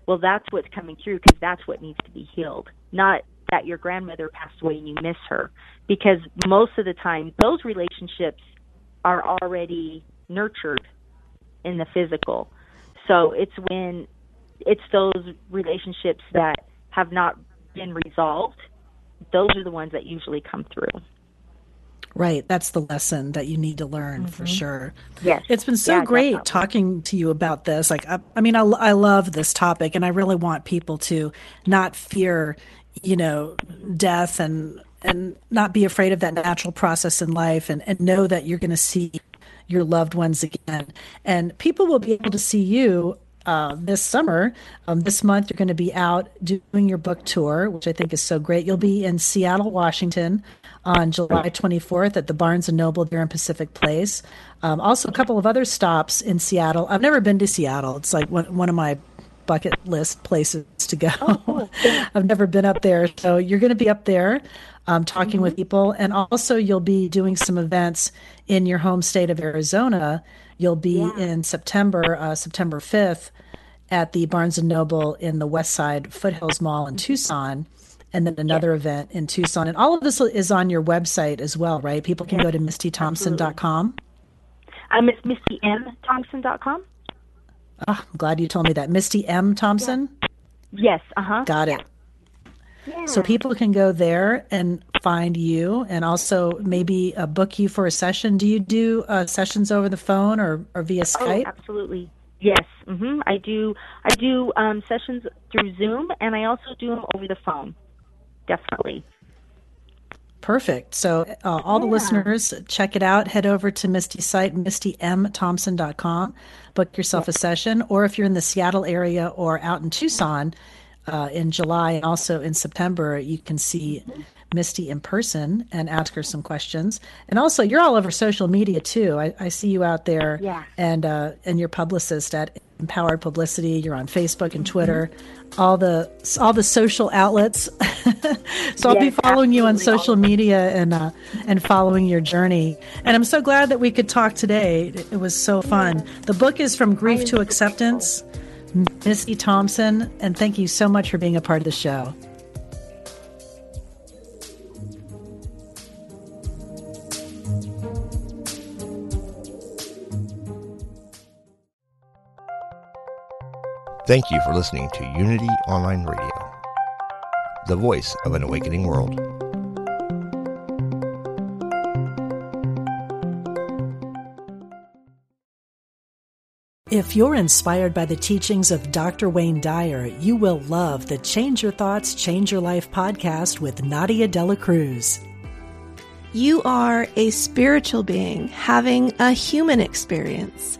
Well, that's what's coming through because that's what needs to be healed, not that your grandmother passed away and you miss her because most of the time those relationships are already nurtured in the physical. So it's when it's those relationships that have not been resolved. Those are the ones that usually come through. Right. That's the lesson that you need to learn mm-hmm. for sure. Yes. It's been so yeah, great definitely. talking to you about this. Like, I, I mean, I, I love this topic and I really want people to not fear, you know, death and, and not be afraid of that natural process in life and, and know that you're going to see your loved ones again. And people will be able to see you uh, this summer. Um, this month, you're going to be out doing your book tour, which I think is so great. You'll be in Seattle, Washington on July 24th at the Barnes and Noble there in Pacific Place. Um, also, a couple of other stops in Seattle. I've never been to Seattle. It's like one, one of my bucket list places to go. Oh, I've never been up there. So you're going to be up there um, talking mm-hmm. with people. And also, you'll be doing some events in your home state of Arizona. You'll be yeah. in September, uh, September 5th, at the Barnes and Noble in the West Side Foothills Mall in Tucson and then another event in Tucson. And all of this is on your website as well, right? People can go to mistythompson.com. I'm uh, mistymthompson.com. Oh, I'm glad you told me that. Misty M. Thompson? Yeah. Yes, uh huh. Got it. Yeah. So people can go there and find you and also maybe uh, book you for a session. Do you do uh, sessions over the phone or, or via oh, Skype? Oh, absolutely. Yes, mm-hmm. I do. I do um, sessions through Zoom, and I also do them over the phone definitely. Perfect. So, uh, all yeah. the listeners, check it out. Head over to Misty's site, mistymthompson.com. Book yourself a session. Or if you're in the Seattle area or out in Tucson uh, in July and also in September, you can see Misty in person and ask her some questions. And also, you're all over social media too. I, I see you out there, yeah. and uh, and your publicist at Empowered Publicity. You're on Facebook and Twitter, all the all the social outlets. so I'll be following you on social media and uh, and following your journey. And I'm so glad that we could talk today. It was so fun. The book is from grief to acceptance. Misty Thompson, and thank you so much for being a part of the show. Thank you for listening to Unity Online Radio, the voice of an awakening world. If you're inspired by the teachings of Dr. Wayne Dyer, you will love the Change Your Thoughts, Change Your Life podcast with Nadia Dela Cruz. You are a spiritual being having a human experience.